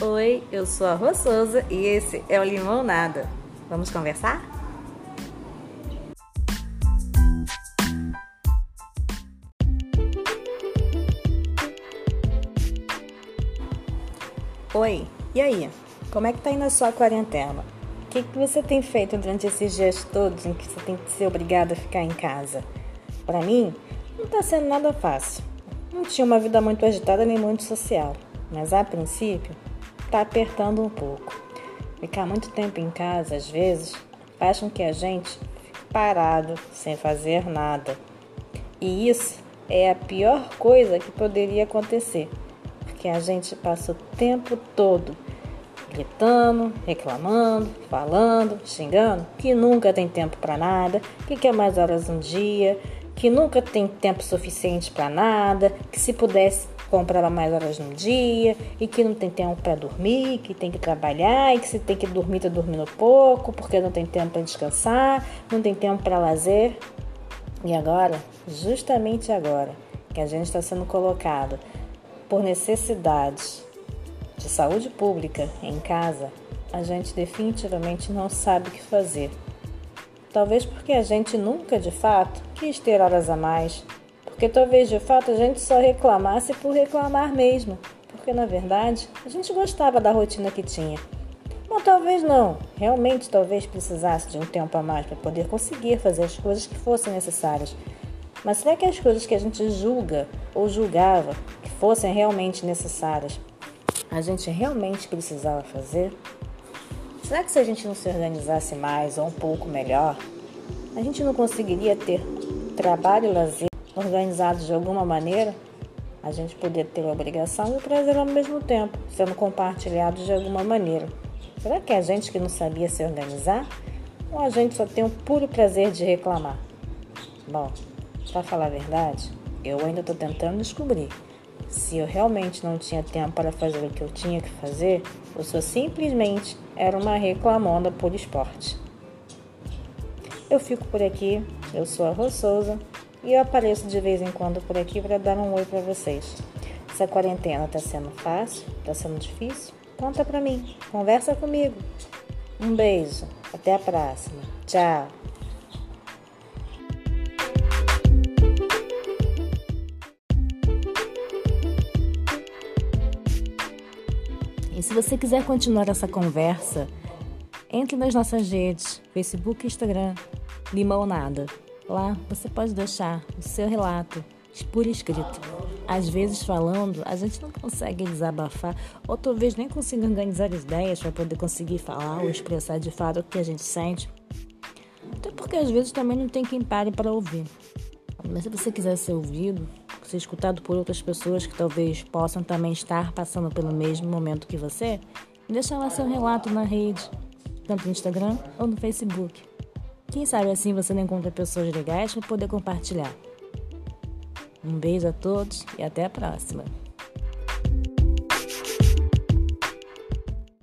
Oi, eu sou a Rô Souza e esse é o Limão Nada. Vamos conversar? Oi, e aí? Como é que tá indo a sua quarentena? O que, que você tem feito durante esses dias todos em que você tem que ser obrigado a ficar em casa? Para mim, não tá sendo nada fácil. Não tinha uma vida muito agitada nem muito social, mas a princípio tá apertando um pouco. Ficar muito tempo em casa, às vezes, faz com que a gente fique parado, sem fazer nada. E isso é a pior coisa que poderia acontecer, porque a gente passa o tempo todo gritando, reclamando, falando, xingando, que nunca tem tempo para nada, que quer mais horas um dia, que nunca tem tempo suficiente para nada, que se pudesse comprava mais horas no dia e que não tem tempo para dormir, que tem que trabalhar e que se tem que dormir, tá dormindo pouco porque não tem tempo para descansar, não tem tempo para lazer. E agora, justamente agora, que a gente está sendo colocado por necessidades de saúde pública em casa, a gente definitivamente não sabe o que fazer. Talvez porque a gente nunca de fato quis ter horas a mais, porque talvez de fato a gente só reclamasse por reclamar mesmo, porque na verdade a gente gostava da rotina que tinha. Ou talvez não, realmente talvez precisasse de um tempo a mais para poder conseguir fazer as coisas que fossem necessárias. Mas será que as coisas que a gente julga ou julgava que fossem realmente necessárias, a gente realmente precisava fazer? Será que se a gente não se organizasse mais ou um pouco melhor, a gente não conseguiria ter trabalho e lazer organizados de alguma maneira, a gente poder ter a obrigação e o prazer ao mesmo tempo, sendo compartilhados de alguma maneira. Será que é a gente que não sabia se organizar? Ou a gente só tem o puro prazer de reclamar? Bom, para falar a verdade, eu ainda estou tentando descobrir se eu realmente não tinha tempo para fazer o que eu tinha que fazer ou se eu simplesmente era uma reclamona por esporte. Eu fico por aqui, eu sou a Rô Souza e eu apareço de vez em quando por aqui para dar um oi para vocês. Essa quarentena tá sendo fácil? Tá sendo difícil? Conta para mim, conversa comigo. Um beijo, até a próxima. Tchau. E se você quiser continuar essa conversa, entre nas nossas redes, Facebook e Instagram, Limão Nada. Lá você pode deixar o seu relato por escrito. Às vezes, falando, a gente não consegue desabafar, ou talvez nem consiga organizar ideias para poder conseguir falar ou expressar de fato o que a gente sente. Até porque às vezes também não tem quem pare para ouvir. Mas se você quiser ser ouvido, ser escutado por outras pessoas que talvez possam também estar passando pelo mesmo momento que você, deixa lá seu relato na rede, tanto no Instagram ou no Facebook. Quem sabe assim você não encontra pessoas legais para poder compartilhar. Um beijo a todos e até a próxima.